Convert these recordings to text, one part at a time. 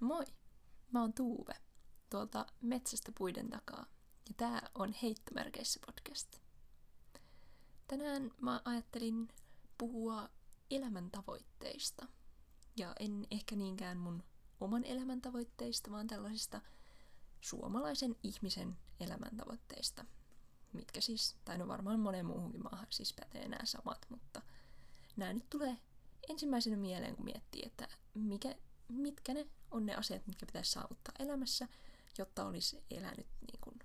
Moi! Mä oon Tuuve, tuolta Metsästä puiden takaa, ja tää on Heittomerkeissä podcast. Tänään mä ajattelin puhua elämäntavoitteista. Ja en ehkä niinkään mun oman elämäntavoitteista, vaan tällaisista suomalaisen ihmisen elämäntavoitteista. Mitkä siis, tai no varmaan monen muuhunkin maahan siis pätee nämä samat, mutta nämä nyt tulee ensimmäisenä mieleen, kun miettii, että mikä, mitkä ne on ne asiat, mitkä pitäisi saavuttaa elämässä, jotta olisi elänyt niin kuin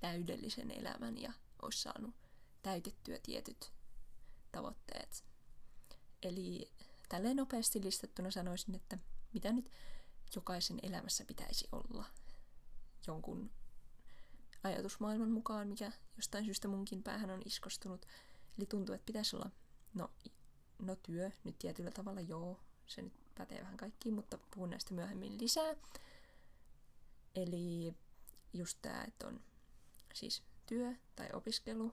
täydellisen elämän ja olisi saanut täytettyä tietyt tavoitteet. Eli tälleen nopeasti listattuna sanoisin, että mitä nyt jokaisen elämässä pitäisi olla jonkun ajatusmaailman mukaan, mikä jostain syystä munkin päähän on iskostunut. Eli tuntuu, että pitäisi olla, no, no työ, nyt tietyllä tavalla joo, se nyt pätee vähän kaikkiin, mutta puhun näistä myöhemmin lisää. Eli just tämä, että on siis työ tai opiskelu,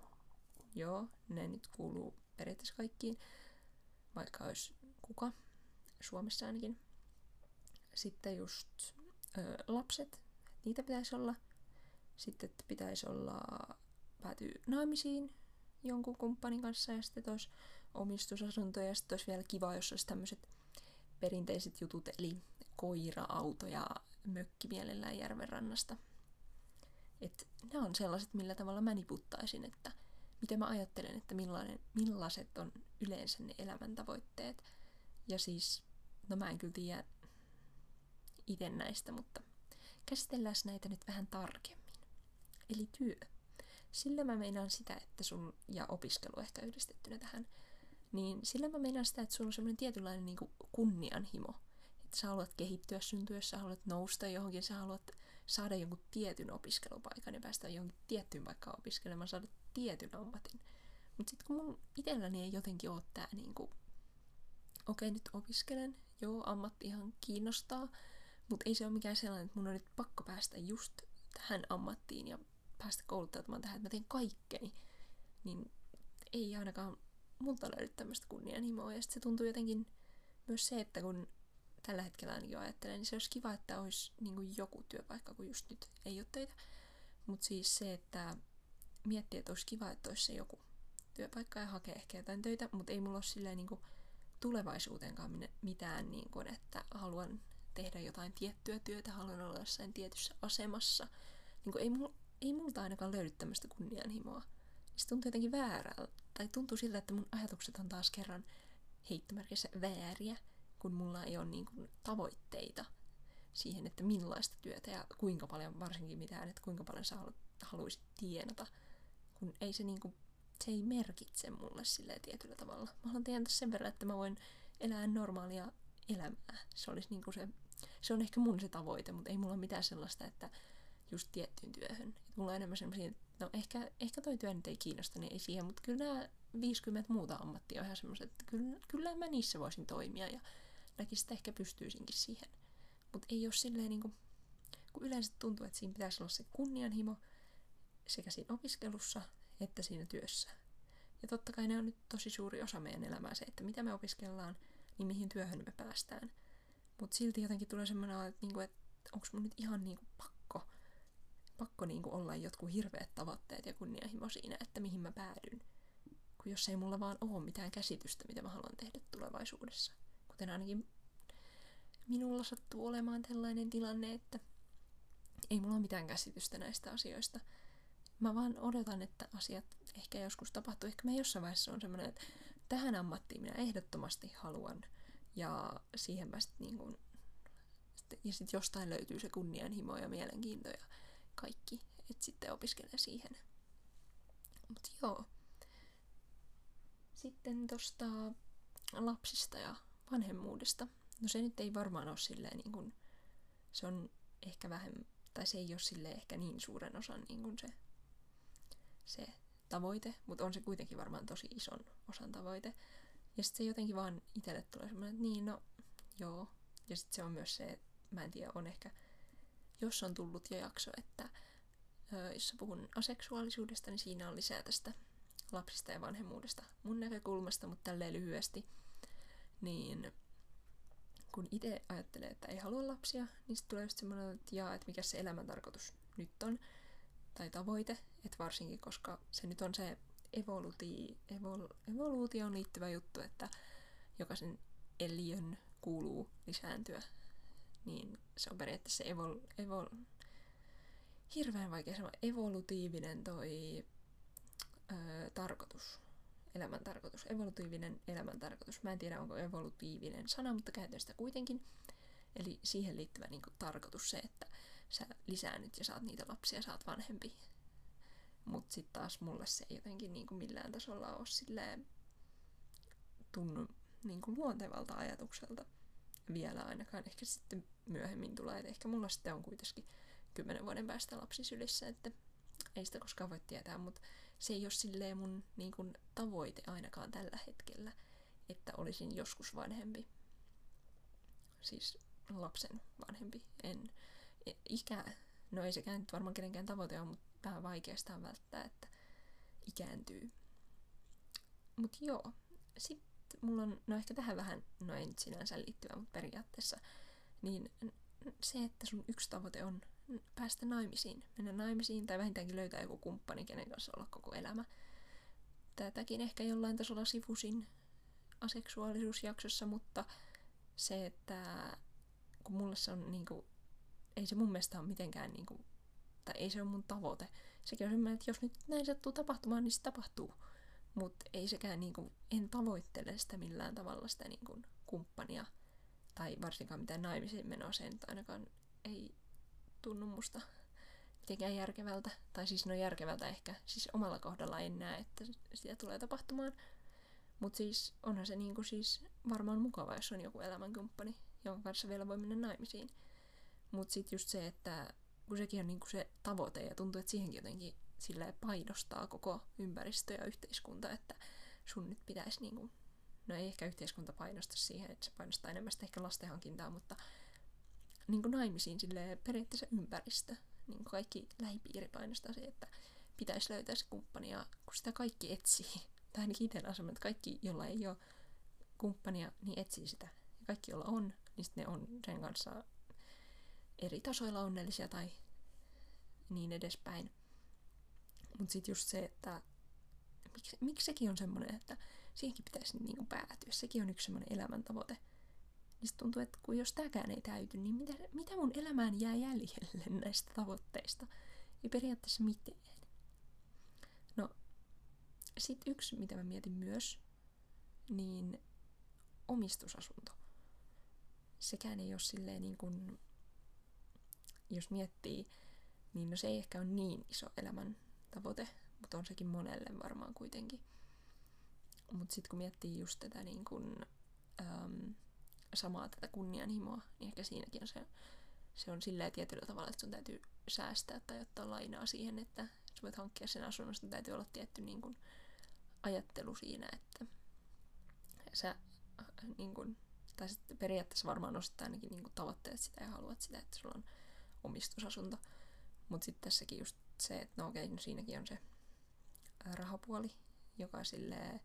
joo, ne nyt kuuluu periaatteessa kaikkiin, vaikka olisi kuka, Suomessa ainakin. Sitten just ö, lapset, niitä pitäisi olla. Sitten että pitäisi olla, päätyy naimisiin jonkun kumppanin kanssa ja sitten olisi omistusasunto ja sitten olisi vielä kiva, jos olisi tämmöiset perinteiset jutut, eli koira, auto ja mökki mielellään järvenrannasta. Et nämä on sellaiset, millä tavalla mä niputtaisin, että miten mä ajattelen, että millainen, millaiset on yleensä ne elämäntavoitteet. Ja siis, no mä en kyllä tiedä itse näistä, mutta käsitellään näitä nyt vähän tarkemmin. Eli työ. Sillä mä meinaan sitä, että sun, ja opiskelu ehkä yhdistettynä tähän, niin sillä mä meinaan sitä, että sulla on semmoinen tietynlainen niin kuin kunnianhimo. Että sä haluat kehittyä sun työssä, sä haluat nousta johonkin, sä haluat saada jonkun tietyn opiskelupaikan ja päästä johonkin tiettyyn paikkaan opiskelemaan, saada tietyn ammatin. Mutta sitten kun mun itselläni ei jotenkin ole tää niinku, okei okay, nyt opiskelen, joo ammatti ihan kiinnostaa, mutta ei se ole mikään sellainen, että mun on nyt pakko päästä just tähän ammattiin ja päästä kouluttautumaan tähän, että mä teen kaikkeni, niin ei ainakaan multa löydy tämmöistä kunnianhimoa. Ja sitten se tuntuu jotenkin myös se, että kun tällä hetkellä ainakin ajattelen, niin se olisi kiva, että olisi niin joku työpaikka, kun just nyt ei ole töitä. Mutta siis se, että miettii, että olisi kiva, että olisi se joku työpaikka ja hakee ehkä jotain töitä, mutta ei mulla ole silleen niin kuin tulevaisuuteenkaan mitään, niin kuin, että haluan tehdä jotain tiettyä työtä, haluan olla jossain tietyssä asemassa. Niin kuin ei, mulla, ei multa ainakaan löydy tämmöistä kunnianhimoa. Se tuntuu jotenkin väärältä, tai tuntuu siltä, että mun ajatukset on taas kerran heittomerkissä vääriä, kun mulla ei ole niin kuin, tavoitteita siihen, että millaista työtä ja kuinka paljon, varsinkin mitään, että kuinka paljon sä haluaisit tienata, kun ei se niin kuin, se ei merkitse mulle sille tietyllä tavalla. Mä haluan tienata sen verran, että mä voin elää normaalia elämää. Se olisi niin kuin se, se on ehkä mun se tavoite, mutta ei mulla ole mitään sellaista, että just tiettyyn työhön. Et mulla on enemmän semmoisia, no ehkä, ehkä toi työ nyt ei kiinnosta, niin ei siihen, mutta kyllä nämä 50 muuta ammattia on ihan semmoiset, että kyllä, kyllä mä niissä voisin toimia ja näkisin, että ehkä pystyisinkin siihen. Mutta ei ole silleen niin kuin, kun yleensä tuntuu, että siinä pitäisi olla se kunnianhimo sekä siinä opiskelussa että siinä työssä. Ja totta kai ne on nyt tosi suuri osa meidän elämää se, että mitä me opiskellaan, niin mihin työhön me päästään. Mutta silti jotenkin tulee semmoinen, että, niinku, että onko mun nyt ihan niinku pakko, pakko niinku olla jotkut hirveät tavoitteet ja kunnianhimo siinä, että mihin mä päädyn. Kun jos ei mulla vaan ole mitään käsitystä, mitä mä haluan tehdä tulevaisuudessa. Kuten ainakin minulla sattuu olemaan tällainen tilanne, että ei mulla ole mitään käsitystä näistä asioista. Mä vaan odotan, että asiat ehkä joskus tapahtuu. Ehkä mä jossain vaiheessa on semmoinen, että tähän ammattiin minä ehdottomasti haluan. Ja siihen mä sitten niin kuin, ja sitten jostain löytyy se kunnianhimo ja mielenkiinto ja kaikki, että sitten opiskelee siihen. Mutta joo. Sitten tosta lapsista ja vanhemmuudesta. No se nyt ei varmaan ole silleen niin kuin, se on ehkä vähän, tai se ei ole silleen ehkä niin suuren osan niin kuin se, se tavoite, mutta on se kuitenkin varmaan tosi ison osan tavoite. Ja sitten se jotenkin vaan itselle tulee semmoinen, että niin, no joo. Ja sitten se on myös se, että mä en tiedä, on ehkä, jos on tullut jo jakso, että jos puhun aseksuaalisuudesta, niin siinä on lisää tästä lapsista ja vanhemmuudesta mun näkökulmasta, mutta tälleen lyhyesti. Niin kun itse ajattelee, että ei halua lapsia, niin sitten tulee just semmoinen, että jaa, että mikä se elämäntarkoitus nyt on, tai tavoite, että varsinkin, koska se nyt on se evoluti, evol, evoluutioon liittyvä juttu, että jokaisen eliön kuuluu lisääntyä, niin se on periaatteessa evol, evol, hirveän vaikea sanoa, evolutiivinen toi ö, tarkoitus, elämän tarkoitus, evolutiivinen elämän tarkoitus. Mä en tiedä, onko evolutiivinen sana, mutta käytän sitä kuitenkin. Eli siihen liittyvä niin kuin, tarkoitus se, että sä lisäännyt ja saat niitä lapsia, saat vanhempi. Mutta sitten taas mulle se ei jotenkin niin kuin millään tasolla ole silleen tunnu niin kuin luontevalta ajatukselta vielä ainakaan. Ehkä sitten myöhemmin tulee, että ehkä mulla sitten on kuitenkin kymmenen vuoden päästä lapsi sylissä, että ei sitä koskaan voi tietää, mutta se ei ole silleen mun niin kuin, tavoite ainakaan tällä hetkellä, että olisin joskus vanhempi. Siis lapsen vanhempi. En, e, ikä, no ei sekään nyt varmaan kenenkään tavoite ole, mutta vähän vaikeasta on välttää, että ikääntyy. Mut joo, sitten mulla on, no ehkä tähän vähän, no ei nyt sinänsä liittyvä, mutta periaatteessa, niin se, että sun yksi tavoite on päästä naimisiin, mennä naimisiin tai vähintäänkin löytää joku kumppani, kenen kanssa olla koko elämä. Tätäkin ehkä jollain tasolla sivusin aseksuaalisuusjaksossa, mutta se, että kun mulle se on niinku, ei se mun mielestä ole mitenkään niinku, tai ei se ole mun tavoite. Sekin on semmoinen, että jos nyt näin sattuu tapahtumaan, niin se tapahtuu. Mutta ei sekään niinku, en tavoittele sitä millään tavalla sitä niinku, kumppania tai varsinkaan mitään naimisiin menoa sen, ainakaan ei tunnu musta mitenkään järkevältä. Tai siis no järkevältä ehkä. Siis omalla kohdalla en näe, että sitä tulee tapahtumaan. Mutta siis onhan se niinku siis varmaan mukava, jos on joku elämänkumppani, jonka kanssa vielä voi mennä naimisiin. Mutta sitten just se, että kun sekin on niinku se tavoite ja tuntuu, että siihenkin jotenkin sillä painostaa koko ympäristö ja yhteiskunta, että sun nyt pitäisi niinku, no ei ehkä yhteiskunta painosta siihen, että se painostaa enemmän sitä ehkä lastenhankintaa, mutta niin kuin naimisiin sille periaatteessa ympäristö. Niin kuin kaikki lähipiiri painostaa se, että pitäisi löytää se kumppania, kun sitä kaikki etsii. Tai ainakin itsellä on että kaikki, jolla ei ole kumppania, niin etsii sitä. Ja kaikki, joilla on, niin sitten ne on sen kanssa eri tasoilla onnellisia tai niin edespäin. Mutta sitten just se, että miksi, miksi sekin on semmoinen, että siihenkin pitäisi niinku päätyä. Sekin on yksi semmoinen elämäntavoite niin tuntuu, että kun jos tämäkään ei täyty, niin mitä, mitä mun elämään jää jäljelle näistä tavoitteista? Ei periaatteessa mitään. No, sitten yksi, mitä mä mietin myös, niin omistusasunto. Sekään ei ole silleen niin kuin, jos miettii, niin no se ei ehkä ole niin iso elämän tavoite, mutta on sekin monelle varmaan kuitenkin. Mutta sitten kun miettii just tätä niin kuin, ähm, samaa tätä kunnianhimoa, niin ehkä siinäkin on se, se on silleen tietyllä tavalla, että sun täytyy säästää tai ottaa lainaa siihen, että sä voit hankkia sen asunnon, niin täytyy olla tietty niin kuin, ajattelu siinä, että sä niin kuin, tai sitten periaatteessa varmaan nostaa ainakin niin tavoitteet sitä ja haluat sitä, että sulla on omistusasunto. Mutta sitten tässäkin just se, että no okei, no siinäkin on se rahapuoli, joka silleen,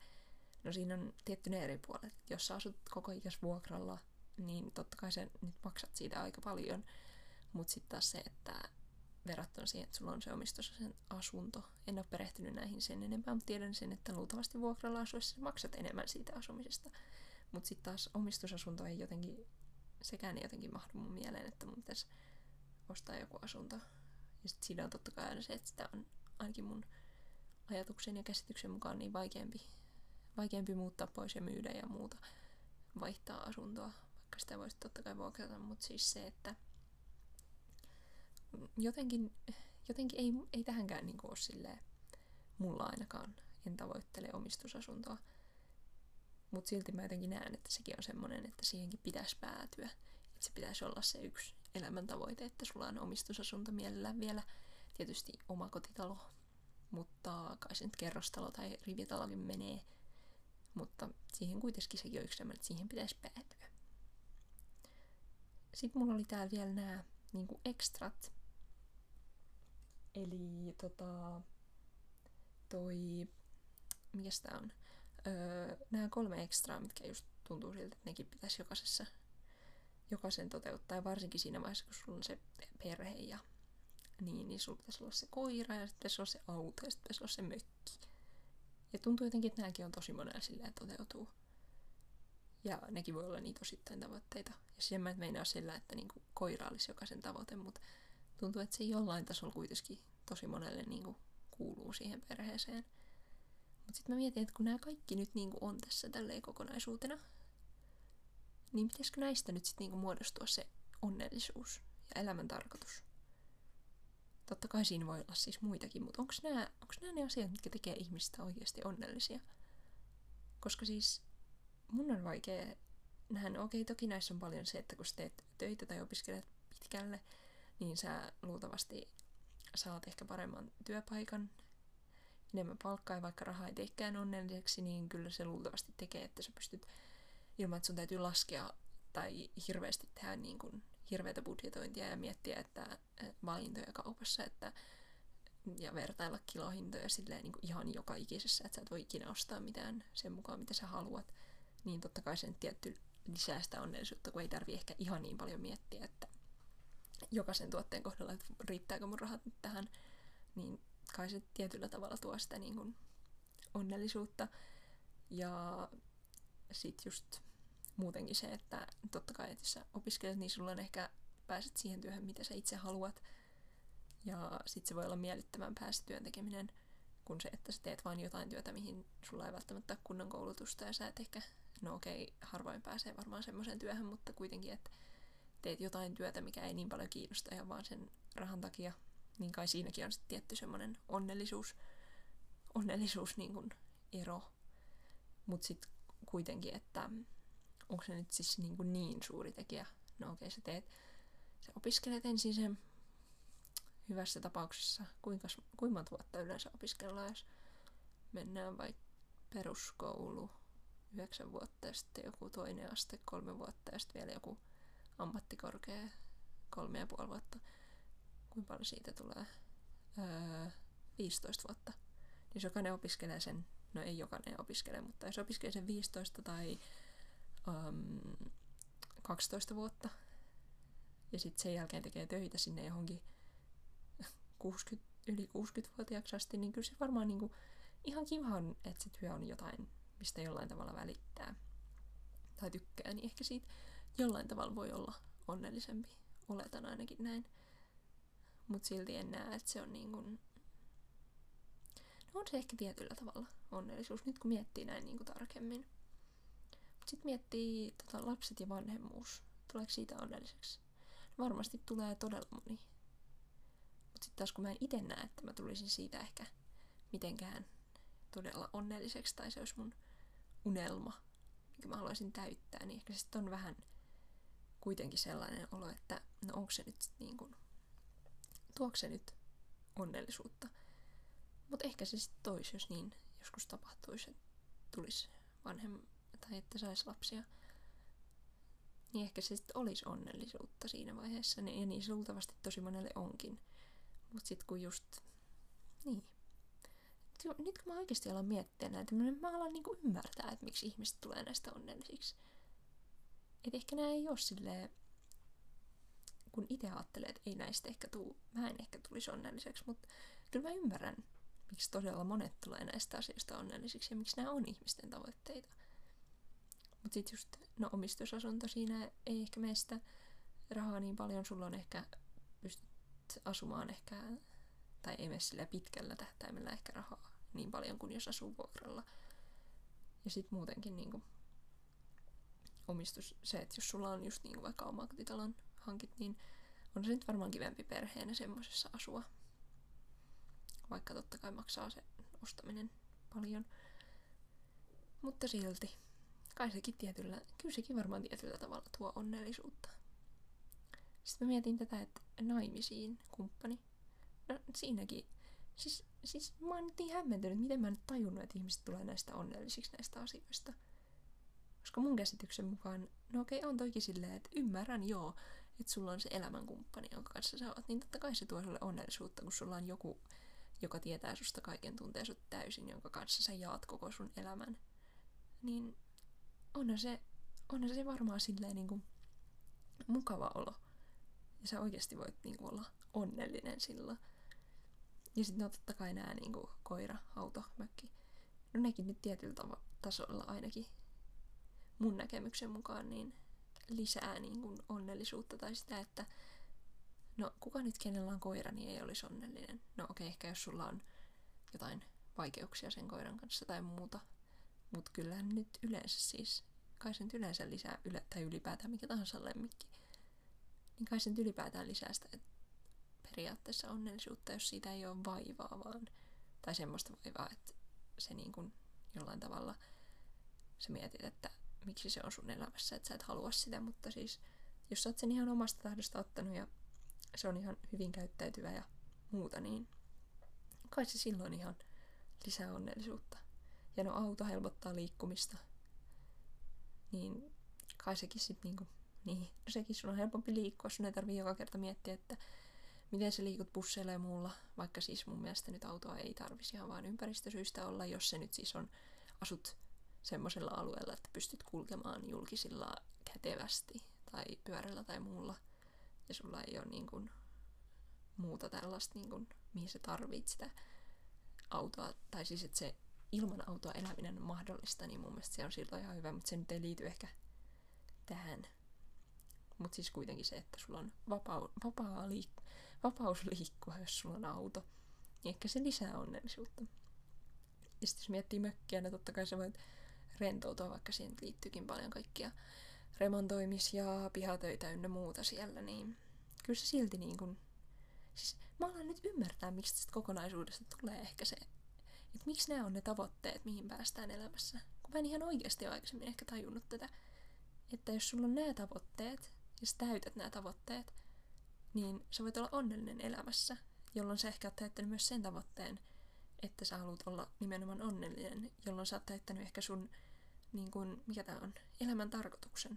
No siinä on tietty ne eri puolet. Jos sä asut koko ikäs vuokralla, niin totta kai sä nyt maksat siitä aika paljon. Mutta sitten taas se, että verrattuna siihen, että sulla on se omistus sen asunto. En ole perehtynyt näihin sen enempää, mutta tiedän sen, että luultavasti vuokralla asuessa maksat enemmän siitä asumisesta. Mutta sitten taas omistusasunto ei jotenkin, sekään ei jotenkin mahdu mun mieleen, että mun pitäisi ostaa joku asunto. Ja sitten siinä on totta kai aina se, että sitä on ainakin mun ajatuksen ja käsityksen mukaan niin vaikeampi vaikeampi muuttaa pois ja myydä ja muuta, vaihtaa asuntoa, vaikka sitä voisi totta kai vuokrata, mutta siis se, että jotenkin, jotenkin ei, ei tähänkään niin ole silleen, mulla ainakaan, en tavoittele omistusasuntoa. Mutta silti mä jotenkin näen, että sekin on semmoinen, että siihenkin pitäisi päätyä. Että se pitäisi olla se yksi elämäntavoite, että sulla on omistusasunto mielellään vielä. Tietysti oma kotitalo, mutta kai se nyt kerrostalo tai rivitalokin menee mutta siihen kuitenkin sekin on yksi sellainen, että siihen pitäisi päätyä. Sitten mulla oli täällä vielä nämä niin ekstrat. Eli tota, toi, mikä tää on? Öö, nämä kolme ekstraa, mitkä just tuntuu siltä, että nekin pitäisi jokaisessa jokaisen toteuttaa, ja varsinkin siinä vaiheessa, kun sulla on se perhe ja niin, niin sulla pitäisi olla se koira ja sitten pitäisi olla se auto ja sitten pitäisi olla se mökki. Ja tuntuu jotenkin, että nämäkin on tosi monella silleen toteutuu. Ja nekin voi olla niitä osittain tavoitteita. Ja sen mä et meinaa sillä, että niinku koira olisi jokaisen tavoite, mutta tuntuu, että se jollain tasolla kuitenkin tosi monelle niinku kuuluu siihen perheeseen. Mutta sitten mä mietin, että kun nämä kaikki nyt niinku on tässä tälleen kokonaisuutena, niin pitäisikö näistä nyt sitten niinku muodostua se onnellisuus ja elämän tarkoitus? Totta kai siinä voi olla siis muitakin, mutta onko nämä, onko nämä ne asiat, mitkä tekee ihmistä oikeasti onnellisia? Koska siis mun on vaikea nähdä, okei okay, toki näissä on paljon se, että kun sä teet töitä tai opiskelet pitkälle, niin sä luultavasti saat ehkä paremman työpaikan, enemmän palkkaa ja vaikka rahaa ei teekään onnelliseksi, niin kyllä se luultavasti tekee, että sä pystyt ilman, että sun täytyy laskea tai hirveästi tehdä niin kuin hirveätä budjetointia ja miettiä, että valintoja kaupassa, että ja vertailla kilohintoja silleen niin kuin ihan joka ikisessä, että sä et voi ikinä ostaa mitään sen mukaan, mitä sä haluat, niin totta kai sen tietty lisää sitä onnellisuutta, kun ei tarvi ehkä ihan niin paljon miettiä, että jokaisen tuotteen kohdalla, että riittääkö mun rahat nyt tähän, niin kai se tietyllä tavalla tuo sitä niin kuin onnellisuutta. Ja sit just muutenkin se, että totta kai, että jos sä opiskelet, niin sulla on ehkä pääset siihen työhön, mitä sä itse haluat. Ja sit se voi olla miellyttävämpää se työn tekeminen se, että sä teet vain jotain työtä, mihin sulla ei välttämättä ole kunnon koulutusta ja sä et ehkä, no okei, harvoin pääsee varmaan semmoiseen työhön, mutta kuitenkin, että teet jotain työtä, mikä ei niin paljon kiinnosta ihan vaan sen rahan takia, niin kai siinäkin on sitten tietty semmoinen onnellisuus, onnellisuus niin kuin ero. Mutta sitten kuitenkin, että onko se nyt siis niin, kuin niin suuri tekijä? No okei, okay, sä teet, sä opiskelet ensin sen hyvässä tapauksessa, kuinka, kuinka monta vuotta yleensä opiskellaan, jos mennään vaikka peruskoulu, yhdeksän vuotta ja sitten joku toinen aste, kolme vuotta ja sitten vielä joku ammattikorkea, kolme ja puoli vuotta. Kuinka paljon siitä tulee? Öö, 15 vuotta. Jos jokainen opiskelee sen, no ei jokainen opiskele, mutta jos opiskelee sen 15 tai um, 12 vuotta ja sitten sen jälkeen tekee töitä sinne johonkin 60, yli 60-vuotiaaksi asti, niin kyllä se varmaan niinku, ihan kiva on, että se työ on jotain, mistä jollain tavalla välittää tai tykkää, niin ehkä siitä jollain tavalla voi olla onnellisempi. Oletan ainakin näin. Mutta silti en näe, että se on niin kuin... No on se ehkä tietyllä tavalla onnellisuus, nyt kun miettii näin niin kuin tarkemmin. Sitten miettii tota, lapset ja vanhemmuus. Tuleeko siitä onnelliseksi? Varmasti tulee todella moni. Mutta sitten taas kun mä en itse näe, että mä tulisin siitä ehkä mitenkään todella onnelliseksi, tai se olisi mun unelma, minkä mä haluaisin täyttää, niin ehkä se sitten on vähän kuitenkin sellainen olo, että no onko se nyt niin kuin, tuoko se nyt onnellisuutta. Mutta ehkä se sitten toisi, jos niin joskus tapahtuisi, että tulisi vanhem tai että saisi lapsia. Niin ehkä se sitten olisi onnellisuutta siinä vaiheessa, ja niin se luultavasti tosi monelle onkin. Mutta sitten kun just, niin. Nyt kun mä oikeasti alan miettiä näitä, mä alan niinku ymmärtää, että miksi ihmiset tulee näistä onnellisiksi. Et ehkä nämä ei ole silleen, kun itse ajattelee, että ei näistä ehkä tuu, mä en ehkä tulisi onnelliseksi, mutta kyllä mä ymmärrän, miksi todella monet tulee näistä asioista onnellisiksi ja miksi nämä on ihmisten tavoitteita. Mutta sitten just, no omistusasunto siinä ei ehkä meistä rahaa niin paljon, sulla on ehkä, pystyt asumaan ehkä, tai ei mene sillä pitkällä tähtäimellä ehkä rahaa niin paljon kuin jos asuu vuokralla. Ja sitten muutenkin niin kuin, omistus, se, että jos sulla on just niin kuin vaikka omakotitalon hankit, niin on se nyt varmaan kivempi perheenä semmoisessa asua. Vaikka totta kai maksaa se ostaminen paljon. Mutta silti, kai sekin tietyllä, kyllä sekin varmaan tietyllä tavalla tuo onnellisuutta. Sitten mä mietin tätä, että naimisiin kumppani. No siinäkin, siis, siis mä oon niin hämmentynyt, miten mä en tajunnut, että ihmiset tulee näistä onnellisiksi näistä asioista. Koska mun käsityksen mukaan, no okei, on toikin silleen, että ymmärrän joo, että sulla on se elämänkumppani, jonka kanssa sä oot, niin totta kai se tuo sulle onnellisuutta, kun sulla on joku, joka tietää susta kaiken, tuntee sut täysin, jonka kanssa sä jaat koko sun elämän. Niin onhan se, onhan se varmaan silleen niin kuin mukava olo. Ja sä oikeasti voit niinku olla onnellinen silloin. Ja sitten no totta kai nämä niinku koira, auto, mökki. No nekin nyt tietyllä tav- tasolla ainakin mun näkemyksen mukaan niin lisää niinku onnellisuutta tai sitä, että no kuka nyt kenellä on koira, niin ei olisi onnellinen. No okei, okay, ehkä jos sulla on jotain vaikeuksia sen koiran kanssa tai muuta. Mutta kyllähän nyt yleensä siis, kai sen yleensä lisää, yle, tai ylipäätään mikä tahansa lemmikki, niin kai sen ylipäätään lisää sitä periaatteessa onnellisuutta, jos siitä ei ole vaivaa vaan, tai semmoista vaivaa, että se niin kuin jollain tavalla sä mietit, että miksi se on sun elämässä, että sä et halua sitä, mutta siis jos sä oot sen ihan omasta tahdosta ottanut ja se on ihan hyvin käyttäytyvä ja muuta, niin kai se silloin ihan lisää onnellisuutta. Ja no auto helpottaa liikkumista. Niin kai sekin sit niinku, niin, no sekin sun on helpompi liikkua, sun ei tarvii joka kerta miettiä, että miten se liikut busseilla ja muulla, vaikka siis mun mielestä nyt autoa ei tarvisi ihan vaan ympäristösyistä olla, jos se nyt siis on, asut semmoisella alueella, että pystyt kulkemaan julkisilla kätevästi tai pyörällä tai muulla, ja sulla ei ole niin kuin muuta tällaista, niin kuin, mihin sä tarvit sitä autoa, tai siis että se ilman autoa eläminen on mahdollista, niin mun mielestä se on silloin ihan hyvä, mutta se nyt ei liity ehkä tähän. Mutta siis kuitenkin se, että sulla on vapaa, vapaa liik- vapaus liikkua, jos sulla on auto, niin ehkä se lisää onnellisuutta. Ja sitten jos miettii mökkiä, niin totta kai sä voit rentoutua, vaikka siihen liittyykin paljon kaikkia remontoimis- ja pihatöitä ynnä muuta siellä, niin kyllä se silti niin kuin Siis mä alan nyt ymmärtää, miksi tästä kokonaisuudesta tulee ehkä se, että miksi nämä on ne tavoitteet, mihin päästään elämässä. Kun mä en ihan oikeasti aikaisemmin ehkä tajunnut tätä, että jos sulla on nämä tavoitteet, ja sä täytät nämä tavoitteet, niin sä voit olla onnellinen elämässä, jolloin sä ehkä oot täyttänyt myös sen tavoitteen, että sä haluat olla nimenomaan onnellinen, jolloin sä oot täyttänyt ehkä sun, niin kun, mikä tää on, elämän tarkoituksen.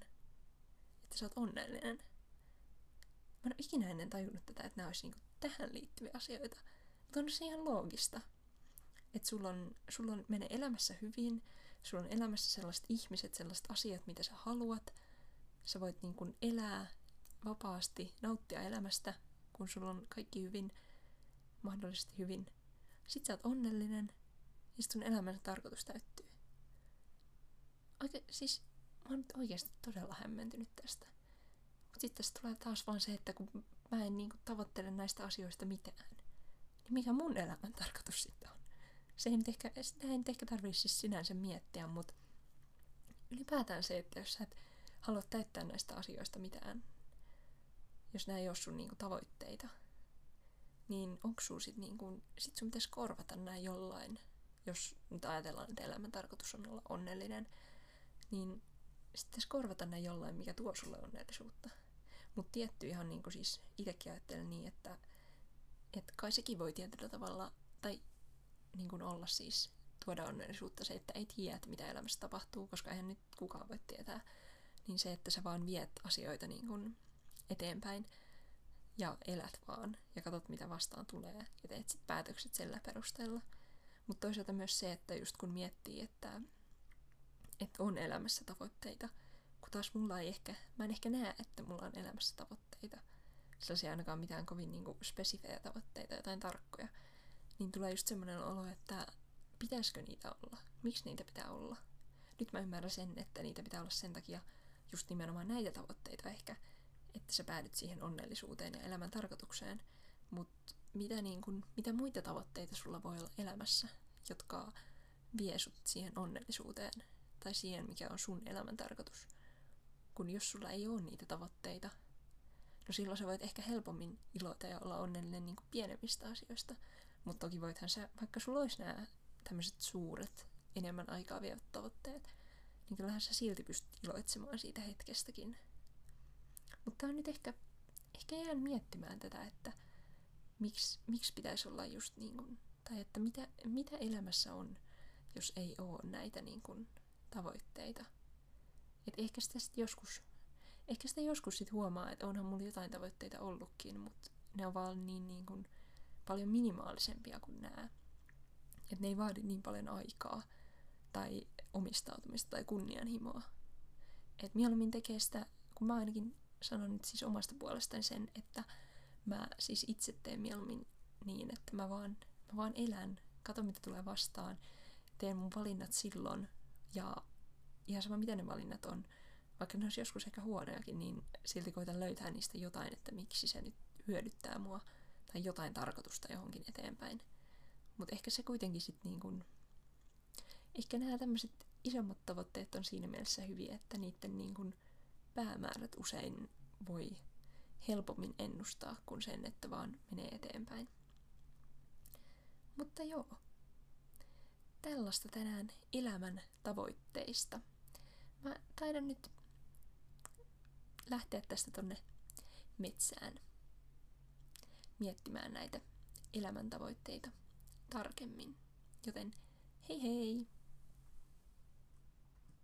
Että sä oot onnellinen. Mä en ole ikinä ennen tajunnut tätä, että nämä olisi niinku tähän liittyviä asioita. Mutta on se ihan loogista. Että sulla on, sulla on menee elämässä hyvin, sulla on elämässä sellaiset ihmiset, sellaiset asiat, mitä sä haluat. Sä voit niin kuin elää vapaasti, nauttia elämästä, kun sulla on kaikki hyvin, mahdollisesti hyvin. Sitten sä oot onnellinen, ja sitten sun elämän tarkoitus täyttyy. Oike, siis mä oon nyt oikeasti todella hämmentynyt tästä. Mutta sitten tässä tulee taas vaan se, että kun mä en niin kuin, tavoittele näistä asioista mitään, niin mikä mun elämän tarkoitus sitten on? Se ei nyt ehkä, sitä ei nyt ehkä tarvitse siis sinänsä miettiä, mutta ylipäätään se, että jos sä et halua täyttää näistä asioista mitään, jos nämä ei ole sun niin kuin, tavoitteita, niin onko sun sit, niin kuin, sit sun pitäisi korvata nämä jollain, jos nyt ajatellaan, että elämän tarkoitus on olla onnellinen, niin sitten korvata nämä jollain, mikä tuo sulle onnellisuutta. Mutta tietty ihan niin kuin siis itsekin ajattelen niin, että, että kai sekin voi tietyllä tavalla, tai niin kuin olla siis tuoda onnellisuutta se, että ei tiedä, mitä elämässä tapahtuu, koska eihän nyt kukaan voi tietää. Niin se, että sä vaan viet asioita niin kuin eteenpäin ja elät vaan ja katsot, mitä vastaan tulee ja teet sit päätökset sillä perusteella. Mutta toisaalta myös se, että just kun miettii, että, että on elämässä tavoitteita – kun taas mulla ei ehkä, mä en ehkä näe, että mulla on elämässä tavoitteita, sellaisia ainakaan mitään kovin niin kuin, spesifejä tavoitteita, jotain tarkkoja, niin tulee just semmoinen olo, että pitäisikö niitä olla? Miksi niitä pitää olla? Nyt mä ymmärrän sen, että niitä pitää olla sen takia just nimenomaan näitä tavoitteita ehkä, että sä päädyt siihen onnellisuuteen ja elämän tarkoitukseen. Mutta mitä, niin kun, mitä muita tavoitteita sulla voi olla elämässä, jotka vie sut siihen onnellisuuteen tai siihen, mikä on sun elämän tarkoitus? kun jos sulla ei ole niitä tavoitteita, no silloin sä voit ehkä helpommin iloita ja olla onnellinen niin kuin pienemmistä asioista. Mutta toki voithan sä, vaikka sulla olisi nämä tämmöiset suuret, enemmän aikaa vievät tavoitteet, niin kyllähän sä silti pystyt iloitsemaan siitä hetkestäkin. Mutta on nyt ehkä, ehkä jään miettimään tätä, että miksi, miksi pitäisi olla just niin kuin, tai että mitä, mitä elämässä on, jos ei ole näitä niin kuin, tavoitteita – et ehkä sitä sit joskus, ehkä sitä joskus sit huomaa, että onhan mulla jotain tavoitteita ollutkin, mutta ne on vaan niin, niin kuin paljon minimaalisempia kuin nämä. Että ne ei vaadi niin paljon aikaa tai omistautumista tai kunnianhimoa. Et mieluummin tekee sitä, kun mä ainakin sanon nyt siis omasta puolestani sen, että mä siis itse teen mieluummin niin, että mä vaan, mä vaan elän, katon mitä tulee vastaan, teen mun valinnat silloin ja ihan sama mitä ne valinnat on, vaikka ne olisi joskus ehkä huonojakin, niin silti koitan löytää niistä jotain, että miksi se nyt hyödyttää mua tai jotain tarkoitusta johonkin eteenpäin. Mutta ehkä se kuitenkin sitten niin kun, ehkä nämä tämmöiset isommat tavoitteet on siinä mielessä hyviä, että niiden niin kun päämäärät usein voi helpommin ennustaa kuin sen, että vaan menee eteenpäin. Mutta joo, tällaista tänään elämän tavoitteista. Mä taidan nyt lähteä tästä tonne metsään miettimään näitä elämäntavoitteita tarkemmin. Joten hei hei!